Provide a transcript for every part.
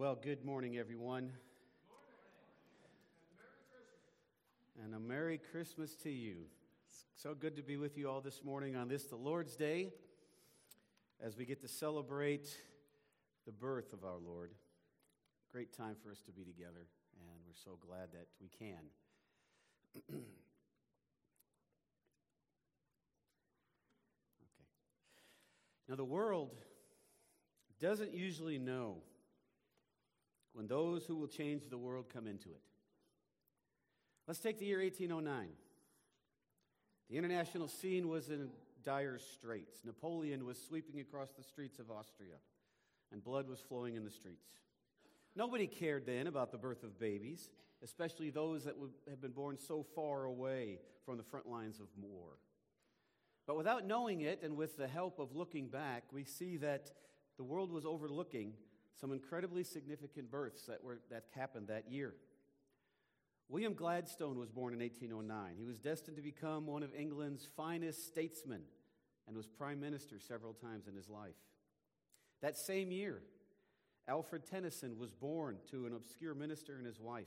Well, good morning, everyone. And a Merry Christmas to you. It's so good to be with you all this morning on this, the Lord's Day, as we get to celebrate the birth of our Lord. Great time for us to be together, and we're so glad that we can. okay. Now, the world doesn't usually know when those who will change the world come into it. Let's take the year 1809. The international scene was in dire straits. Napoleon was sweeping across the streets of Austria, and blood was flowing in the streets. Nobody cared then about the birth of babies, especially those that would have been born so far away from the front lines of war. But without knowing it, and with the help of looking back, we see that the world was overlooking some incredibly significant births that, were, that happened that year. William Gladstone was born in 1809. He was destined to become one of England's finest statesmen and was prime minister several times in his life. That same year, Alfred Tennyson was born to an obscure minister and his wife.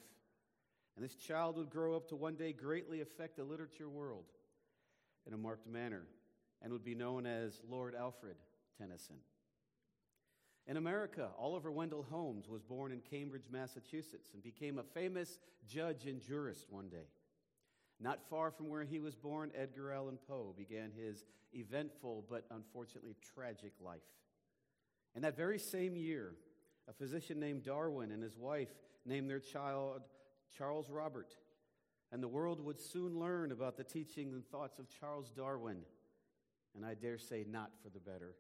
And this child would grow up to one day greatly affect the literature world in a marked manner and would be known as Lord Alfred Tennyson. In America, Oliver Wendell Holmes was born in Cambridge, Massachusetts, and became a famous judge and jurist one day. Not far from where he was born, Edgar Allan Poe began his eventful but unfortunately tragic life. In that very same year, a physician named Darwin and his wife named their child Charles Robert, and the world would soon learn about the teachings and thoughts of Charles Darwin, and I dare say not for the better.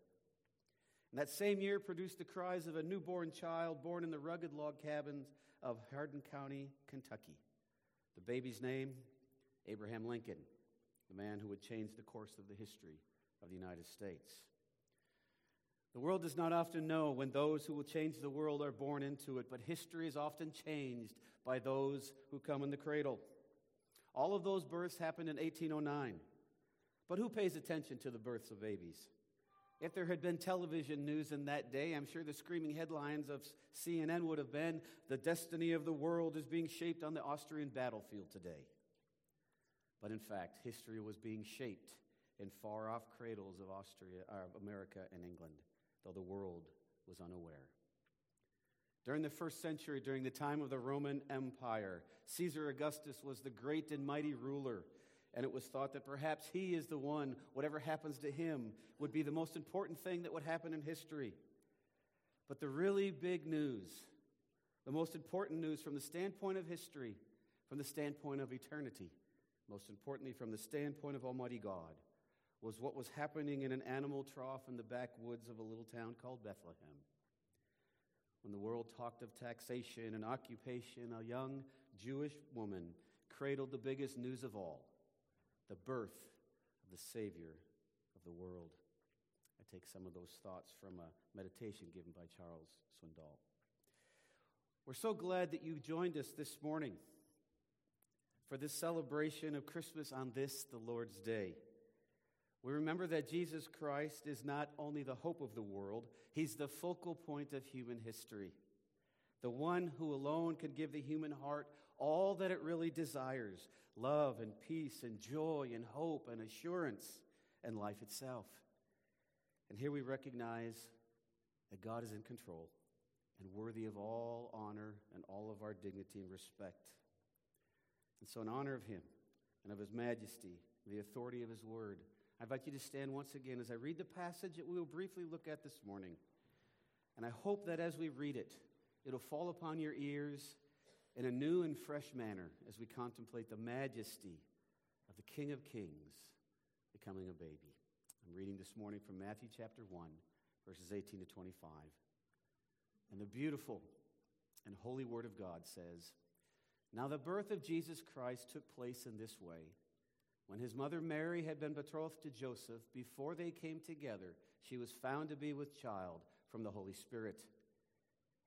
And that same year produced the cries of a newborn child born in the rugged log cabins of Hardin County, Kentucky. The baby's name, Abraham Lincoln, the man who would change the course of the history of the United States. The world does not often know when those who will change the world are born into it, but history is often changed by those who come in the cradle. All of those births happened in 1809. But who pays attention to the births of babies? If there had been television news in that day, I'm sure the screaming headlines of CNN would have been The destiny of the world is being shaped on the Austrian battlefield today. But in fact, history was being shaped in far off cradles of Austria, uh, of America and England, though the world was unaware. During the first century, during the time of the Roman Empire, Caesar Augustus was the great and mighty ruler and it was thought that perhaps he is the one, whatever happens to him, would be the most important thing that would happen in history. But the really big news, the most important news from the standpoint of history, from the standpoint of eternity, most importantly from the standpoint of Almighty God, was what was happening in an animal trough in the backwoods of a little town called Bethlehem. When the world talked of taxation and occupation, a young Jewish woman cradled the biggest news of all the birth of the Savior of the world. I take some of those thoughts from a meditation given by Charles Swindoll. We're so glad that you joined us this morning for this celebration of Christmas on this, the Lord's Day. We remember that Jesus Christ is not only the hope of the world, He's the focal point of human history. The one who alone can give the human heart all that it really desires love and peace and joy and hope and assurance and life itself. And here we recognize that God is in control and worthy of all honor and all of our dignity and respect. And so, in honor of Him and of His majesty, the authority of His word, I invite you to stand once again as I read the passage that we will briefly look at this morning. And I hope that as we read it, it'll fall upon your ears in a new and fresh manner as we contemplate the majesty of the King of Kings becoming a baby. I'm reading this morning from Matthew chapter 1, verses 18 to 25. And the beautiful and holy word of God says, Now the birth of Jesus Christ took place in this way. When his mother Mary had been betrothed to Joseph, before they came together, she was found to be with child from the Holy Spirit.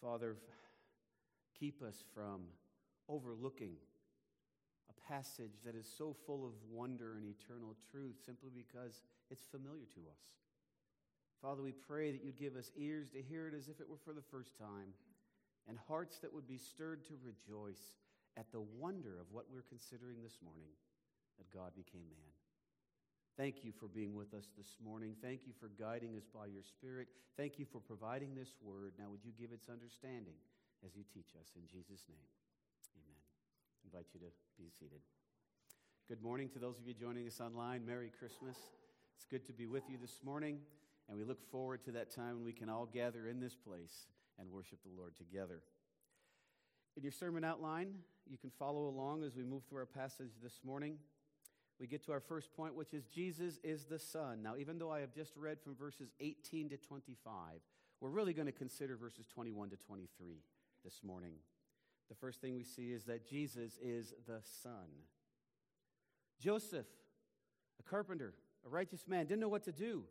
Father, keep us from overlooking a passage that is so full of wonder and eternal truth simply because it's familiar to us. Father, we pray that you'd give us ears to hear it as if it were for the first time, and hearts that would be stirred to rejoice at the wonder of what we're considering this morning that God became man. Thank you for being with us this morning. Thank you for guiding us by your Spirit. Thank you for providing this word. Now, would you give its understanding as you teach us? In Jesus' name, amen. I invite you to be seated. Good morning to those of you joining us online. Merry Christmas. It's good to be with you this morning, and we look forward to that time when we can all gather in this place and worship the Lord together. In your sermon outline, you can follow along as we move through our passage this morning we get to our first point, which is Jesus is the Son. Now, even though I have just read from verses 18 to 25, we're really going to consider verses 21 to 23 this morning. The first thing we see is that Jesus is the Son. Joseph, a carpenter, a righteous man, didn't know what to do.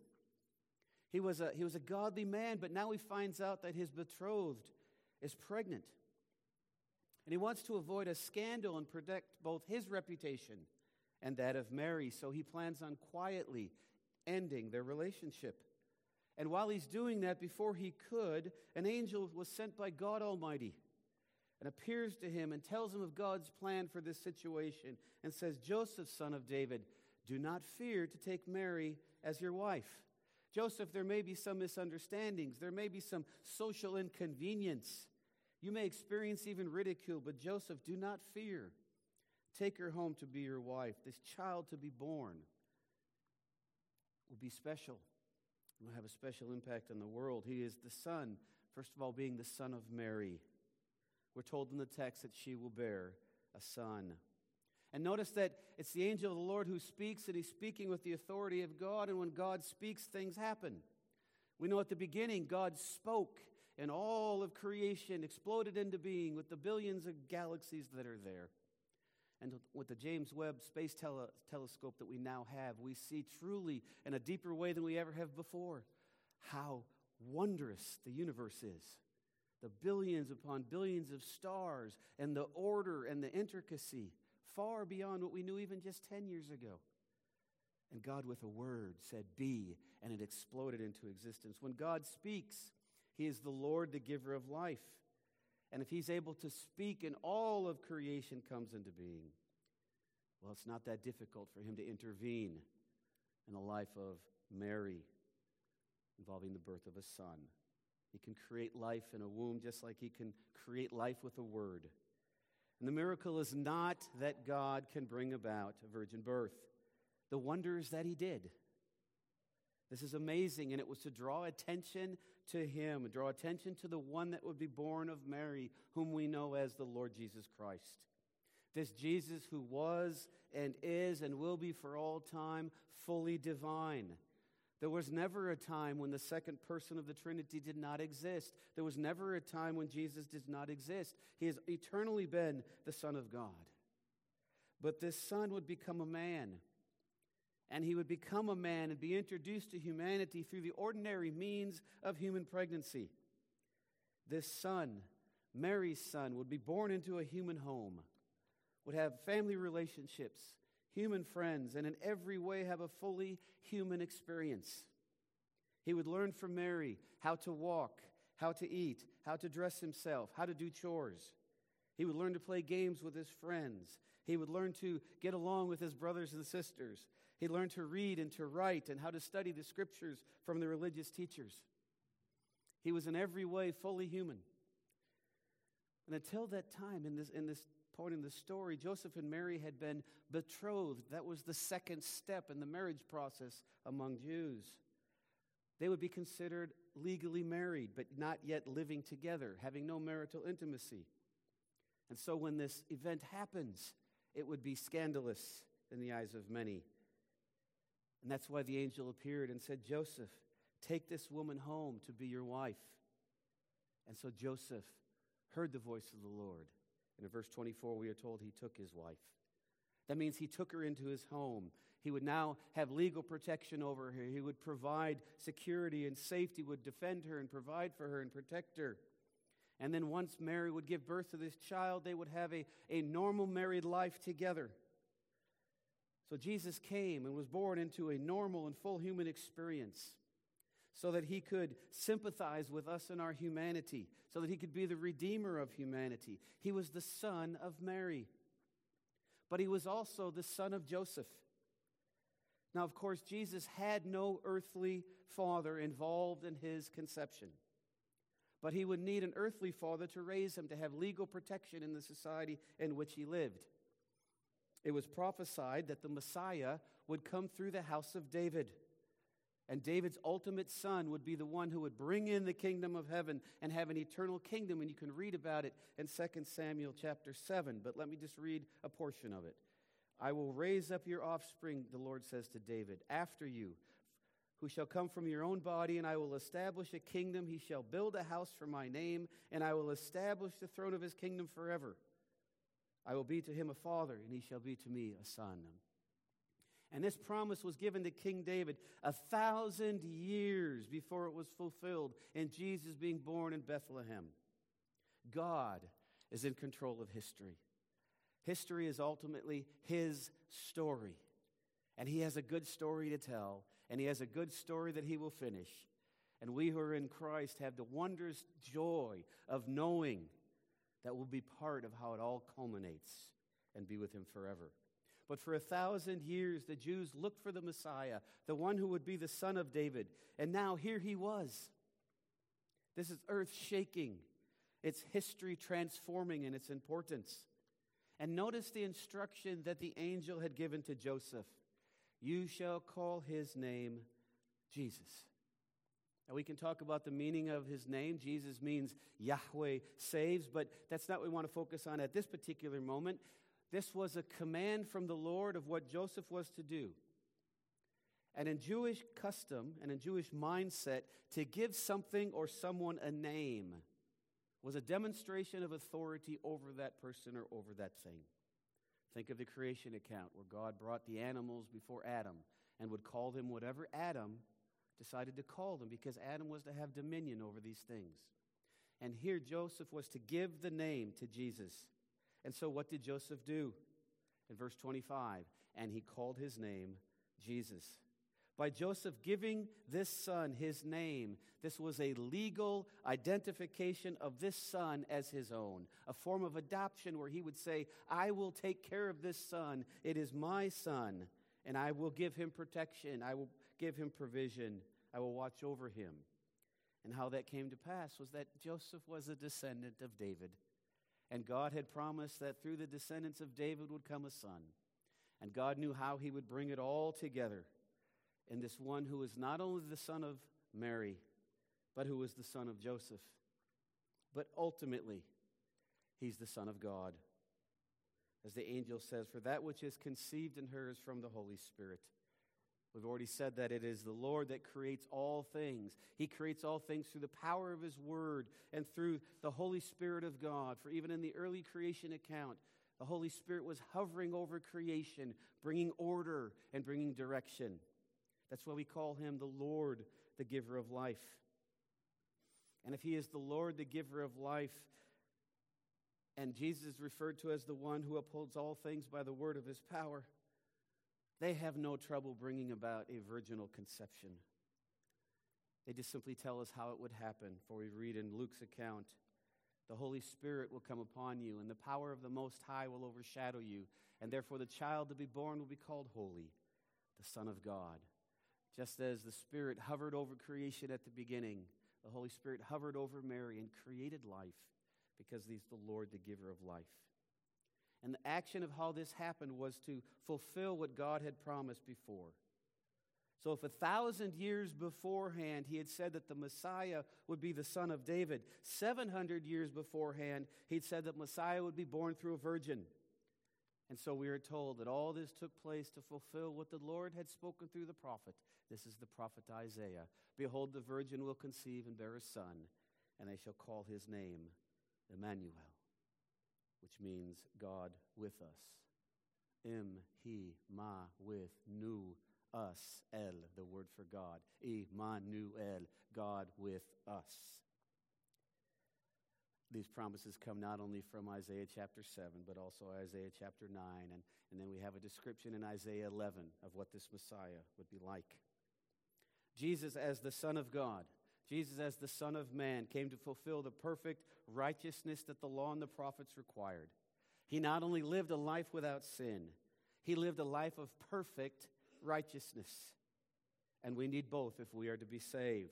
He was a, he was a godly man, but now he finds out that his betrothed is pregnant. And he wants to avoid a scandal and protect both his reputation and that of Mary. So he plans on quietly ending their relationship. And while he's doing that, before he could, an angel was sent by God Almighty and appears to him and tells him of God's plan for this situation and says, Joseph, son of David, do not fear to take Mary as your wife. Joseph, there may be some misunderstandings, there may be some social inconvenience. You may experience even ridicule, but Joseph, do not fear. Take her home to be your wife. This child to be born will be special. Will have a special impact on the world. He is the son, first of all, being the son of Mary. We're told in the text that she will bear a son. And notice that it's the angel of the Lord who speaks, and he's speaking with the authority of God. And when God speaks, things happen. We know at the beginning, God spoke, and all of creation exploded into being with the billions of galaxies that are there. And with the James Webb Space tele- Telescope that we now have, we see truly in a deeper way than we ever have before how wondrous the universe is. The billions upon billions of stars and the order and the intricacy far beyond what we knew even just 10 years ago. And God, with a word, said, Be, and it exploded into existence. When God speaks, He is the Lord, the giver of life. And if he's able to speak and all of creation comes into being, well, it's not that difficult for him to intervene in the life of Mary involving the birth of a son. He can create life in a womb just like he can create life with a word. And the miracle is not that God can bring about a virgin birth. The wonder is that he did. This is amazing, and it was to draw attention to him, draw attention to the one that would be born of Mary, whom we know as the Lord Jesus Christ. This Jesus who was and is and will be for all time fully divine. There was never a time when the second person of the Trinity did not exist. There was never a time when Jesus did not exist. He has eternally been the Son of God. But this Son would become a man and he would become a man and be introduced to humanity through the ordinary means of human pregnancy. This son, Mary's son, would be born into a human home, would have family relationships, human friends, and in every way have a fully human experience. He would learn from Mary how to walk, how to eat, how to dress himself, how to do chores. He would learn to play games with his friends. He would learn to get along with his brothers and sisters. He learned to read and to write and how to study the scriptures from the religious teachers. He was in every way fully human. And until that time, in this, in this point in the story, Joseph and Mary had been betrothed. That was the second step in the marriage process among Jews. They would be considered legally married, but not yet living together, having no marital intimacy. And so when this event happens, it would be scandalous in the eyes of many. And that's why the angel appeared and said, Joseph, take this woman home to be your wife. And so Joseph heard the voice of the Lord. And in verse 24, we are told he took his wife. That means he took her into his home. He would now have legal protection over her. He would provide security and safety, would defend her and provide for her and protect her. And then once Mary would give birth to this child, they would have a, a normal married life together. So Jesus came and was born into a normal and full human experience so that he could sympathize with us in our humanity, so that he could be the redeemer of humanity. He was the son of Mary, but he was also the son of Joseph. Now, of course, Jesus had no earthly father involved in his conception, but he would need an earthly father to raise him to have legal protection in the society in which he lived. It was prophesied that the Messiah would come through the house of David. And David's ultimate son would be the one who would bring in the kingdom of heaven and have an eternal kingdom. And you can read about it in 2 Samuel chapter 7. But let me just read a portion of it. I will raise up your offspring, the Lord says to David, after you, who shall come from your own body, and I will establish a kingdom. He shall build a house for my name, and I will establish the throne of his kingdom forever. I will be to him a father, and he shall be to me a son. And this promise was given to King David a thousand years before it was fulfilled in Jesus being born in Bethlehem. God is in control of history. History is ultimately his story. And he has a good story to tell, and he has a good story that he will finish. And we who are in Christ have the wondrous joy of knowing that we'll be part of how it all culminates and be with him forever. But for a thousand years, the Jews looked for the Messiah, the one who would be the son of David. And now here he was. This is earth shaking, it's history transforming in its importance. And notice the instruction that the angel had given to Joseph You shall call his name Jesus. We can talk about the meaning of his name. Jesus means Yahweh saves, but that's not what we want to focus on at this particular moment. This was a command from the Lord of what Joseph was to do. And in Jewish custom and in Jewish mindset, to give something or someone a name was a demonstration of authority over that person or over that thing. Think of the creation account where God brought the animals before Adam and would call them whatever Adam decided to call them because Adam was to have dominion over these things. And here Joseph was to give the name to Jesus. And so, what did Joseph do? In verse 25, and he called his name Jesus. By Joseph giving this son his name, this was a legal identification of this son as his own, a form of adoption where he would say, I will take care of this son. It is my son, and I will give him protection. I will give him provision. I will watch over him. And how that came to pass was that Joseph was a descendant of David. And God had promised that through the descendants of David would come a son. And God knew how he would bring it all together in this one who was not only the son of Mary, but who was the son of Joseph. But ultimately, he's the son of God. As the angel says, For that which is conceived in her is from the Holy Spirit. We've already said that it is the Lord that creates all things. He creates all things through the power of His Word and through the Holy Spirit of God. For even in the early creation account, the Holy Spirit was hovering over creation, bringing order and bringing direction. That's why we call Him the Lord, the giver of life. And if He is the Lord, the giver of life, and Jesus is referred to as the one who upholds all things by the word of His power, they have no trouble bringing about a virginal conception. They just simply tell us how it would happen. For we read in Luke's account the Holy Spirit will come upon you, and the power of the Most High will overshadow you, and therefore the child to be born will be called Holy, the Son of God. Just as the Spirit hovered over creation at the beginning, the Holy Spirit hovered over Mary and created life. because he's the Lord, the giver of life. And the action of how this happened was to fulfill what God had promised before. So, if a thousand years beforehand he had said that the Messiah would be the son of David, 700 years beforehand he'd said that Messiah would be born through a virgin. And so we are told that all this took place to fulfill what the Lord had spoken through the prophet. This is the prophet Isaiah. Behold, the virgin will conceive and bear a son, and they shall call his name Emmanuel, which means God with us. Im, he, ma, with, nu, us, El, the word for God. Emmanuel, God with us. These promises come not only from Isaiah chapter 7, but also Isaiah chapter 9. And, and then we have a description in Isaiah 11 of what this Messiah would be like. Jesus, as the Son of God, Jesus, as the Son of Man, came to fulfill the perfect righteousness that the law and the prophets required. He not only lived a life without sin, he lived a life of perfect righteousness. And we need both if we are to be saved.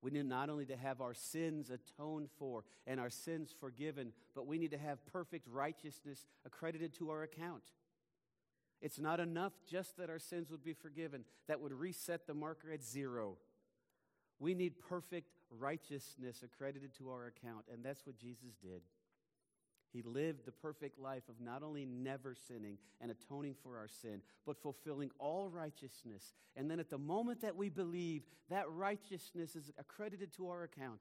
We need not only to have our sins atoned for and our sins forgiven, but we need to have perfect righteousness accredited to our account. It's not enough just that our sins would be forgiven, that would reset the marker at zero. We need perfect righteousness accredited to our account, and that's what Jesus did. He lived the perfect life of not only never sinning and atoning for our sin, but fulfilling all righteousness. And then at the moment that we believe, that righteousness is accredited to our account.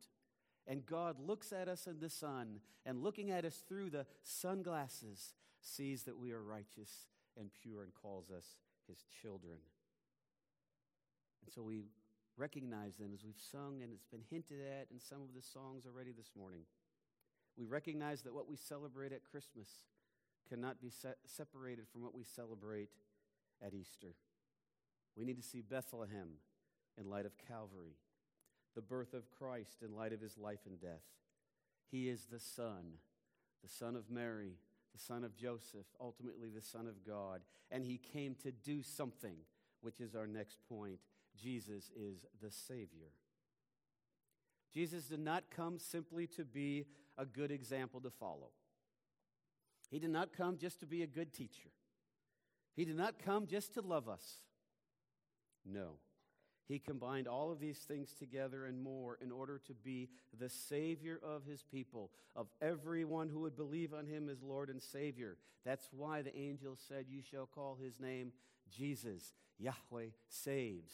And God looks at us in the Son and looking at us through the sunglasses, sees that we are righteous and pure and calls us his children. And so we recognize them as we've sung and it's been hinted at in some of the songs already this morning. We recognize that what we celebrate at Christmas cannot be se- separated from what we celebrate at Easter. We need to see Bethlehem in light of Calvary, the birth of Christ in light of his life and death. He is the Son, the Son of Mary, the Son of Joseph, ultimately the Son of God. And he came to do something, which is our next point. Jesus is the Savior. Jesus did not come simply to be a good example to follow. He did not come just to be a good teacher. He did not come just to love us. No. He combined all of these things together and more in order to be the Savior of His people, of everyone who would believe on Him as Lord and Savior. That's why the angel said, You shall call His name Jesus. Yahweh saves,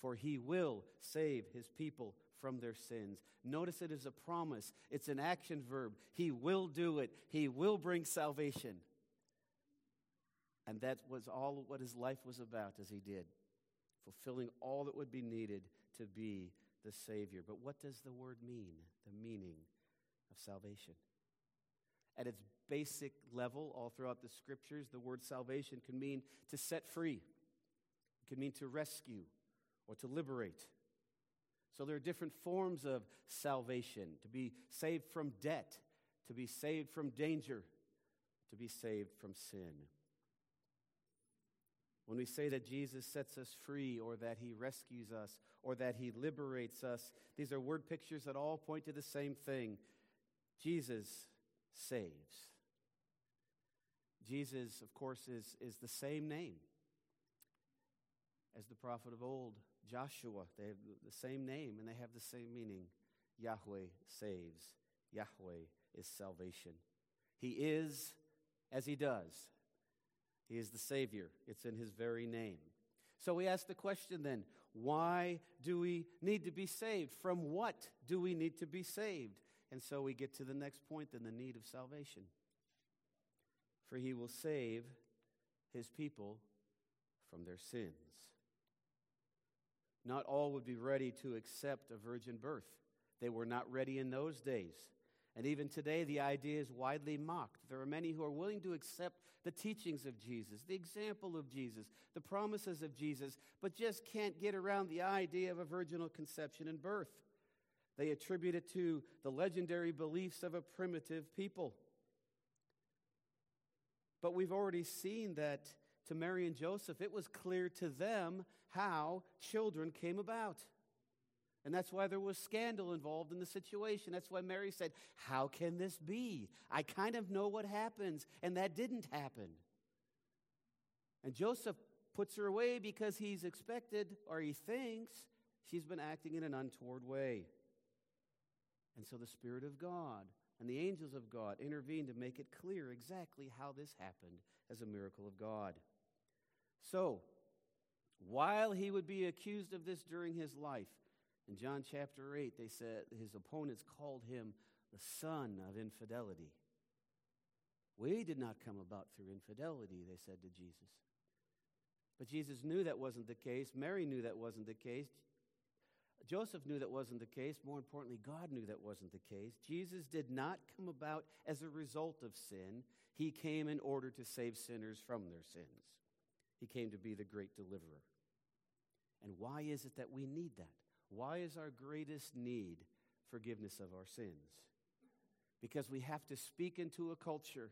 for He will save His people from their sins. Notice it is a promise, it's an action verb. He will do it, He will bring salvation. And that was all what his life was about as he did, fulfilling all that would be needed to be the Savior. But what does the word mean? The meaning of salvation. At its basic level, all throughout the scriptures, the word salvation can mean to set free, it can mean to rescue or to liberate. So there are different forms of salvation to be saved from debt, to be saved from danger, to be saved from sin. When we say that Jesus sets us free, or that he rescues us, or that he liberates us, these are word pictures that all point to the same thing Jesus saves. Jesus, of course, is, is the same name as the prophet of old, Joshua. They have the same name and they have the same meaning. Yahweh saves. Yahweh is salvation. He is as he does. He is the Savior. It's in his very name. So we ask the question then why do we need to be saved? From what do we need to be saved? And so we get to the next point then the need of salvation. For he will save his people from their sins. Not all would be ready to accept a virgin birth. They were not ready in those days. And even today, the idea is widely mocked. There are many who are willing to accept the teachings of Jesus, the example of Jesus, the promises of Jesus, but just can't get around the idea of a virginal conception and birth. They attribute it to the legendary beliefs of a primitive people. But we've already seen that to Mary and Joseph, it was clear to them how children came about. And that's why there was scandal involved in the situation. That's why Mary said, How can this be? I kind of know what happens, and that didn't happen. And Joseph puts her away because he's expected, or he thinks, she's been acting in an untoward way. And so the Spirit of God and the angels of God intervened to make it clear exactly how this happened as a miracle of God. So, while he would be accused of this during his life, in John chapter 8, they said his opponents called him the son of infidelity. We did not come about through infidelity, they said to Jesus. But Jesus knew that wasn't the case. Mary knew that wasn't the case. Joseph knew that wasn't the case. More importantly, God knew that wasn't the case. Jesus did not come about as a result of sin. He came in order to save sinners from their sins. He came to be the great deliverer. And why is it that we need that? Why is our greatest need forgiveness of our sins? Because we have to speak into a culture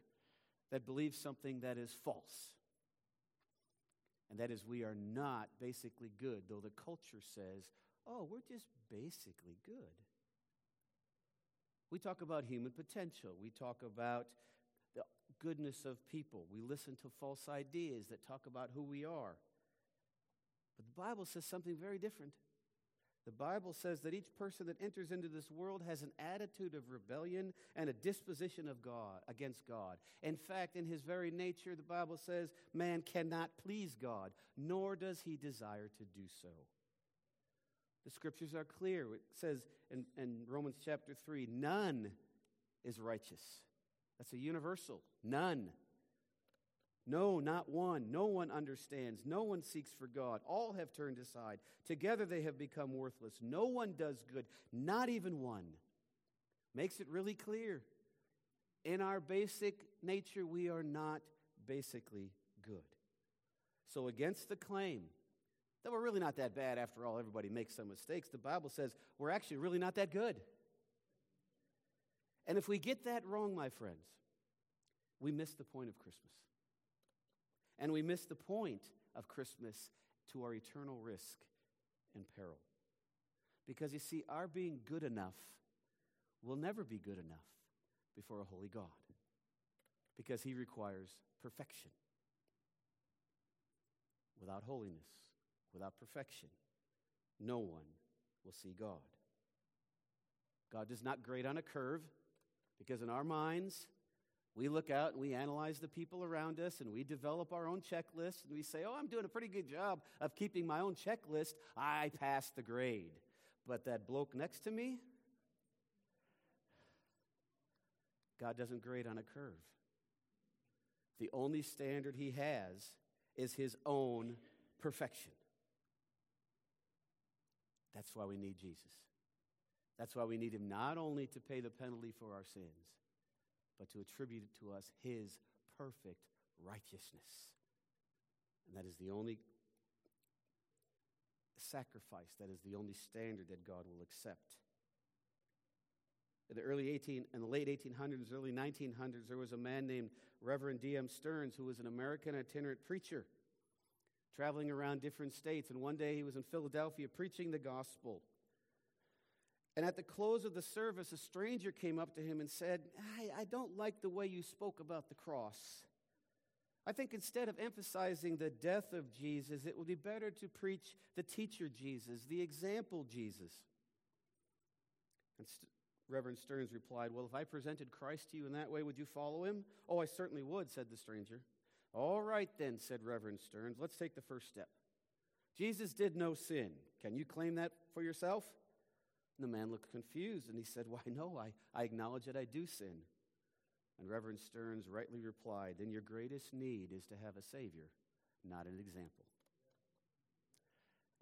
that believes something that is false. And that is, we are not basically good, though the culture says, oh, we're just basically good. We talk about human potential. We talk about goodness of people. We listen to false ideas that talk about who we are. But the Bible says something very different. The Bible says that each person that enters into this world has an attitude of rebellion and a disposition of God against God. In fact, in his very nature, the Bible says man cannot please God, nor does he desire to do so. The scriptures are clear. It says in, in Romans chapter 3 none is righteous. That's a universal. None. No, not one. No one understands. No one seeks for God. All have turned aside. Together they have become worthless. No one does good, not even one. Makes it really clear. In our basic nature, we are not basically good. So, against the claim that we're really not that bad after all, everybody makes some mistakes, the Bible says we're actually really not that good. And if we get that wrong, my friends, we miss the point of Christmas. And we miss the point of Christmas to our eternal risk and peril. Because you see, our being good enough will never be good enough before a holy God. Because he requires perfection. Without holiness, without perfection, no one will see God. God does not grade on a curve because in our minds, we look out and we analyze the people around us and we develop our own checklist and we say, Oh, I'm doing a pretty good job of keeping my own checklist. I passed the grade. But that bloke next to me, God doesn't grade on a curve. The only standard he has is his own perfection. That's why we need Jesus. That's why we need him not only to pay the penalty for our sins, but to attribute to us his perfect righteousness. And that is the only sacrifice, that is the only standard that God will accept. In the early 18, in the late 1800s, early 1900s, there was a man named Reverend D.M. Stearns who was an American itinerant preacher traveling around different states. And one day he was in Philadelphia preaching the gospel. And at the close of the service, a stranger came up to him and said, I, I don't like the way you spoke about the cross. I think instead of emphasizing the death of Jesus, it would be better to preach the teacher Jesus, the example Jesus. And St- Reverend Stearns replied, Well, if I presented Christ to you in that way, would you follow him? Oh, I certainly would, said the stranger. All right, then, said Reverend Stearns. Let's take the first step. Jesus did no sin. Can you claim that for yourself? And the man looked confused and he said, Why, no, I, I acknowledge that I do sin. And Reverend Stearns rightly replied, Then your greatest need is to have a Savior, not an example.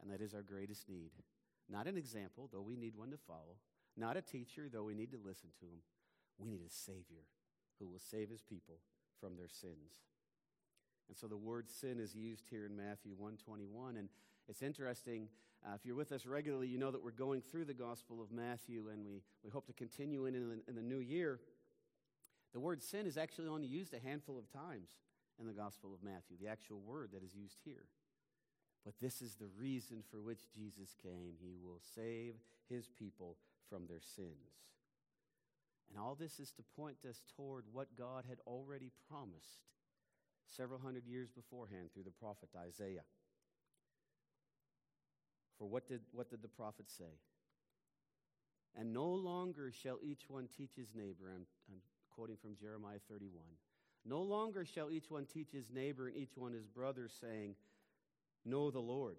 And that is our greatest need. Not an example, though we need one to follow. Not a teacher, though we need to listen to him. We need a Savior who will save his people from their sins. And so the word sin is used here in Matthew 121. And it's interesting uh, if you're with us regularly, you know that we're going through the Gospel of Matthew, and we, we hope to continue in, in in the new year. The word sin is actually only used a handful of times in the Gospel of Matthew, the actual word that is used here. But this is the reason for which Jesus came. He will save his people from their sins. And all this is to point us toward what God had already promised several hundred years beforehand through the prophet Isaiah. For what did, what did the prophet say? And no longer shall each one teach his neighbor. I'm, I'm quoting from Jeremiah 31. No longer shall each one teach his neighbor and each one his brother, saying, Know the Lord.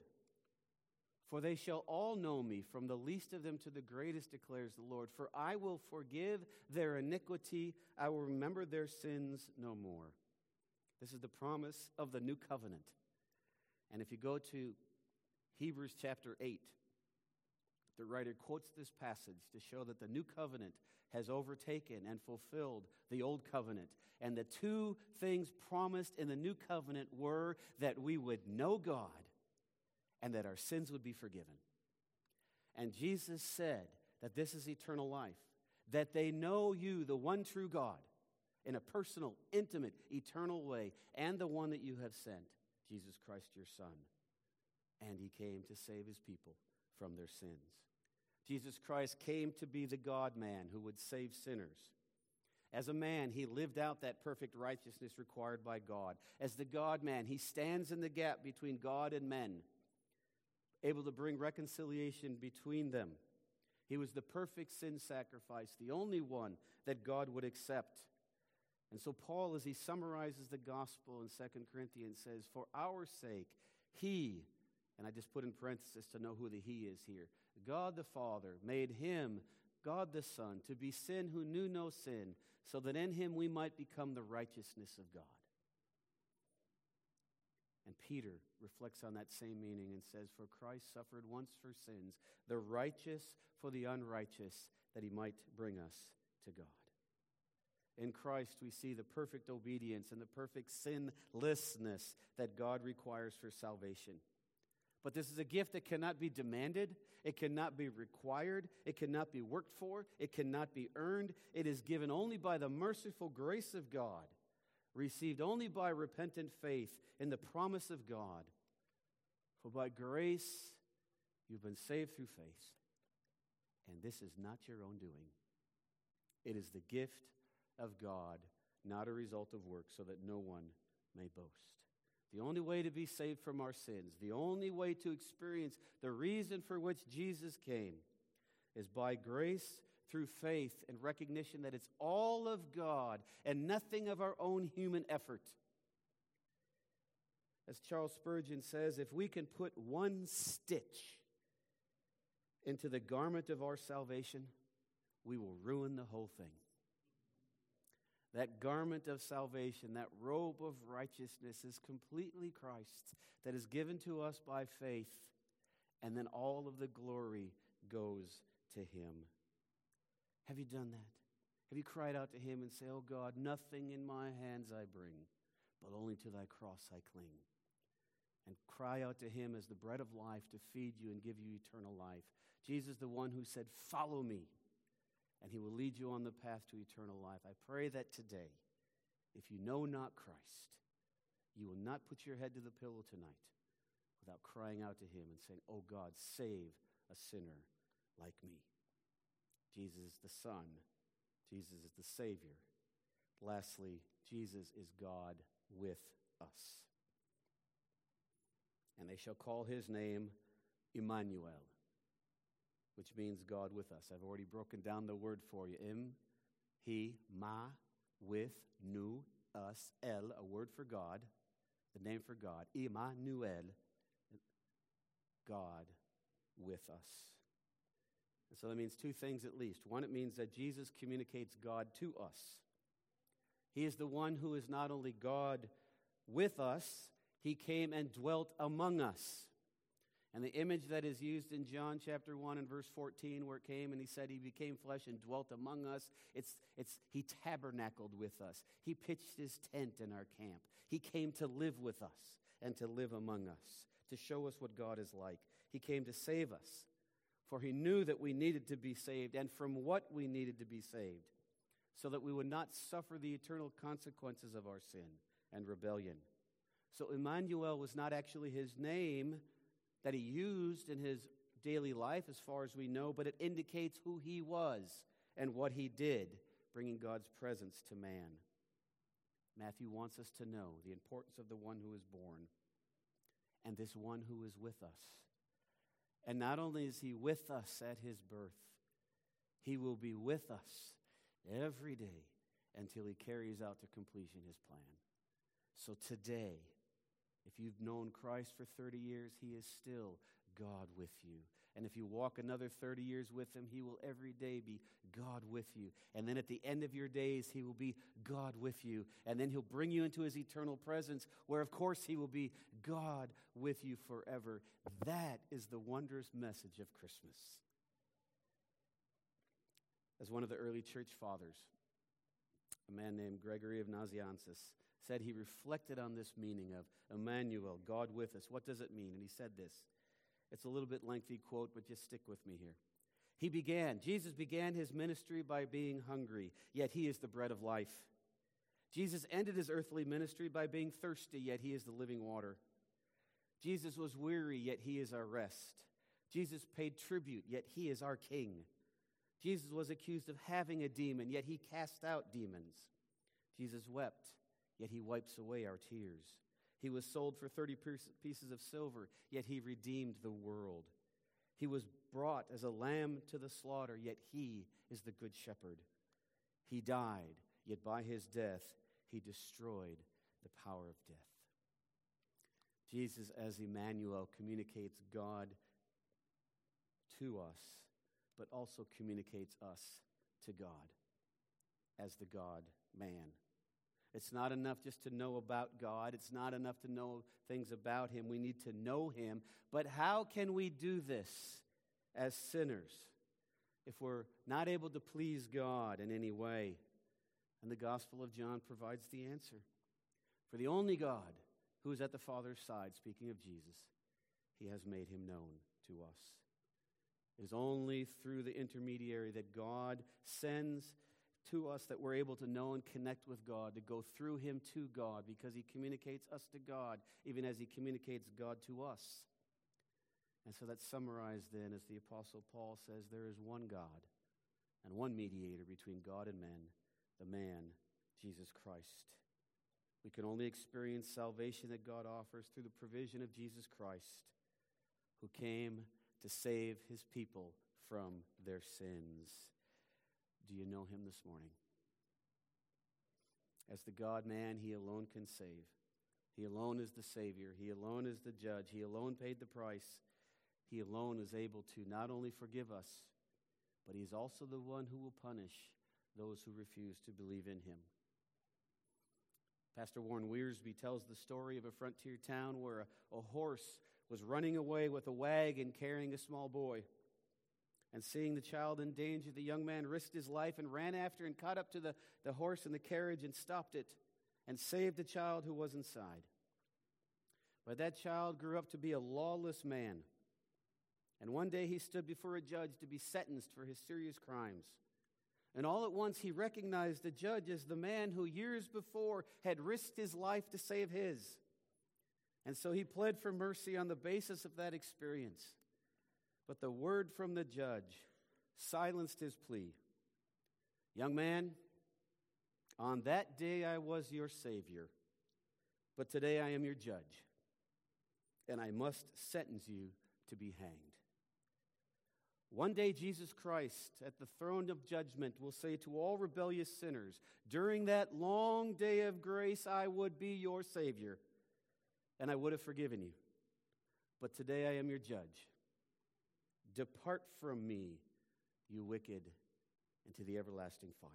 For they shall all know me, from the least of them to the greatest, declares the Lord. For I will forgive their iniquity, I will remember their sins no more. This is the promise of the new covenant. And if you go to Hebrews chapter 8, the writer quotes this passage to show that the new covenant has overtaken and fulfilled the old covenant. And the two things promised in the new covenant were that we would know God and that our sins would be forgiven. And Jesus said that this is eternal life, that they know you, the one true God, in a personal, intimate, eternal way, and the one that you have sent, Jesus Christ your Son. And he came to save his people from their sins. Jesus Christ came to be the God man who would save sinners. As a man, he lived out that perfect righteousness required by God. As the God man, he stands in the gap between God and men, able to bring reconciliation between them. He was the perfect sin sacrifice, the only one that God would accept. And so, Paul, as he summarizes the gospel in 2 Corinthians, says, For our sake, he, and I just put in parenthesis to know who the he is here, God the Father made him, God the Son, to be sin who knew no sin, so that in him we might become the righteousness of God. And Peter reflects on that same meaning and says, For Christ suffered once for sins, the righteous for the unrighteous, that he might bring us to God. In Christ, we see the perfect obedience and the perfect sinlessness that God requires for salvation. But this is a gift that cannot be demanded, it cannot be required, it cannot be worked for, it cannot be earned. It is given only by the merciful grace of God, received only by repentant faith in the promise of God. For by grace you've been saved through faith. And this is not your own doing, it is the gift of God, not a result of work, so that no one may boast. The only way to be saved from our sins, the only way to experience the reason for which Jesus came, is by grace through faith and recognition that it's all of God and nothing of our own human effort. As Charles Spurgeon says, if we can put one stitch into the garment of our salvation, we will ruin the whole thing that garment of salvation, that robe of righteousness is completely Christ's, that is given to us by faith, and then all of the glory goes to Him. Have you done that? Have you cried out to Him and say, Oh God, nothing in my hands I bring, but only to thy cross I cling? And cry out to Him as the bread of life to feed you and give you eternal life. Jesus, the one who said, Follow me and he will lead you on the path to eternal life. I pray that today, if you know not Christ, you will not put your head to the pillow tonight without crying out to him and saying, Oh God, save a sinner like me. Jesus is the Son, Jesus is the Savior. Lastly, Jesus is God with us. And they shall call his name Emmanuel which means God with us. I've already broken down the word for you. Im, he, ma, with, nu, us, el, a word for God, the name for God. Immanuel, God with us. And so that means two things at least. One, it means that Jesus communicates God to us. He is the one who is not only God with us, he came and dwelt among us. And the image that is used in John chapter 1 and verse 14, where it came and he said he became flesh and dwelt among us, it's, it's he tabernacled with us. He pitched his tent in our camp. He came to live with us and to live among us, to show us what God is like. He came to save us, for he knew that we needed to be saved and from what we needed to be saved, so that we would not suffer the eternal consequences of our sin and rebellion. So Emmanuel was not actually his name that he used in his daily life, as far as we know, but it indicates who he was and what he did, bringing God's presence to man. Matthew wants us to know the importance of the one who is born and this one who is with us. And not only is he with us at his birth, he will be with us every day until he carries out to completion his plan. So today, if you've known Christ for 30 years, he is still God with you. And if you walk another 30 years with him, he will every day be God with you. And then at the end of your days, he will be God with you. And then he'll bring you into his eternal presence, where, of course, he will be God with you forever. That is the wondrous message of Christmas. As one of the early church fathers, a man named Gregory of Nazianzus, said he reflected on this meaning of Emmanuel, God with us. What does it mean? And he said this. It's a little bit lengthy quote, but just stick with me here. He began, Jesus began his ministry by being hungry, yet he is the bread of life. Jesus ended his earthly ministry by being thirsty, yet he is the living water. Jesus was weary, yet he is our rest. Jesus paid tribute, yet he is our king. Jesus was accused of having a demon, yet he cast out demons. Jesus wept, yet he wipes away our tears. He was sold for 30 pieces of silver, yet he redeemed the world. He was brought as a lamb to the slaughter, yet he is the good shepherd. He died, yet by his death he destroyed the power of death. Jesus, as Emmanuel, communicates God to us, but also communicates us to God as the God man. It's not enough just to know about God. It's not enough to know things about Him. We need to know Him. But how can we do this as sinners if we're not able to please God in any way? And the Gospel of John provides the answer. For the only God who is at the Father's side, speaking of Jesus, He has made Him known to us. It is only through the intermediary that God sends to us that we're able to know and connect with God, to go through Him to God, because He communicates us to God, even as He communicates God to us. And so that's summarized then as the Apostle Paul says there is one God and one mediator between God and men, the man, Jesus Christ. We can only experience salvation that God offers through the provision of Jesus Christ, who came to save his people from their sins. Do you know him this morning? As the God man, he alone can save. He alone is the Savior. He alone is the judge. He alone paid the price. He alone is able to not only forgive us, but he's also the one who will punish those who refuse to believe in him. Pastor Warren Wiersbe tells the story of a frontier town where a, a horse was running away with a wagon carrying a small boy. And seeing the child in danger, the young man risked his life and ran after and caught up to the, the horse and the carriage and stopped it and saved the child who was inside. But that child grew up to be a lawless man. And one day he stood before a judge to be sentenced for his serious crimes. And all at once he recognized the judge as the man who years before had risked his life to save his. And so he pled for mercy on the basis of that experience. But the word from the judge silenced his plea. Young man, on that day I was your Savior, but today I am your judge, and I must sentence you to be hanged. One day, Jesus Christ, at the throne of judgment, will say to all rebellious sinners, During that long day of grace, I would be your Savior, and I would have forgiven you. But today I am your judge. Depart from me, you wicked, into the everlasting fire.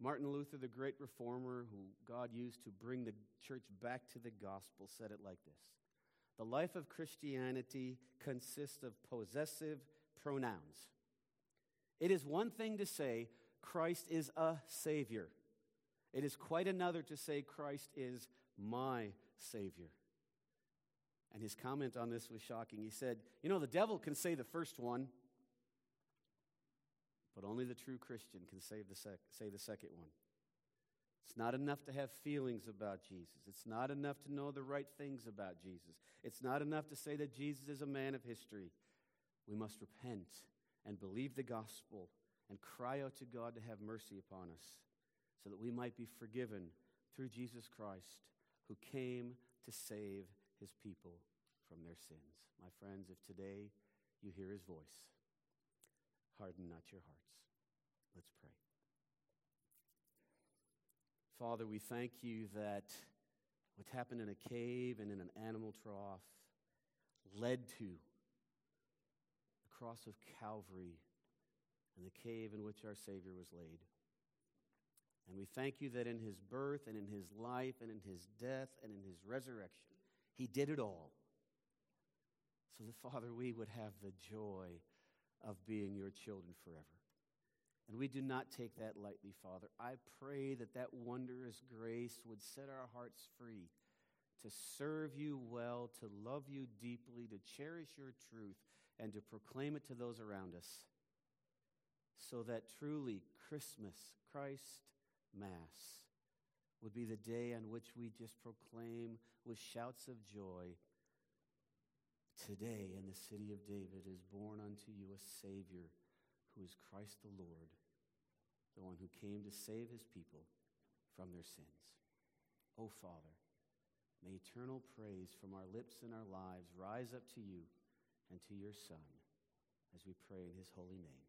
Martin Luther, the great reformer who God used to bring the church back to the gospel, said it like this The life of Christianity consists of possessive pronouns. It is one thing to say, Christ is a Savior. It is quite another to say, Christ is my Savior. And his comment on this was shocking. He said, You know, the devil can say the first one, but only the true Christian can say the, sec- say the second one. It's not enough to have feelings about Jesus. It's not enough to know the right things about Jesus. It's not enough to say that Jesus is a man of history. We must repent and believe the gospel and cry out to God to have mercy upon us so that we might be forgiven through Jesus Christ, who came to save his people from their sins. My friends, if today you hear his voice, harden not your hearts. Let's pray. Father, we thank you that what happened in a cave and in an animal trough led to the cross of Calvary and the cave in which our Savior was laid. And we thank you that in his birth and in his life and in his death and in his resurrection, he did it all. So that, Father, we would have the joy of being your children forever. And we do not take that lightly, Father. I pray that that wondrous grace would set our hearts free to serve you well, to love you deeply, to cherish your truth, and to proclaim it to those around us. So that truly Christmas, Christ Mass, would be the day on which we just proclaim with shouts of joy Today in the city of David is born unto you a Savior who is Christ the Lord, the one who came to save his people from their sins. Oh, Father, may eternal praise from our lips and our lives rise up to you and to your Son as we pray in his holy name.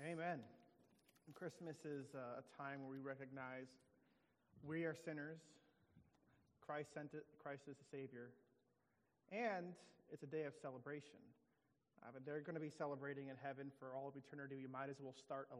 Amen. Christmas is uh, a time where we recognize we are sinners. Christ sent it, Christ is the Savior. And it's a day of celebration. Uh, but they're going to be celebrating in heaven for all of eternity. We might as well start a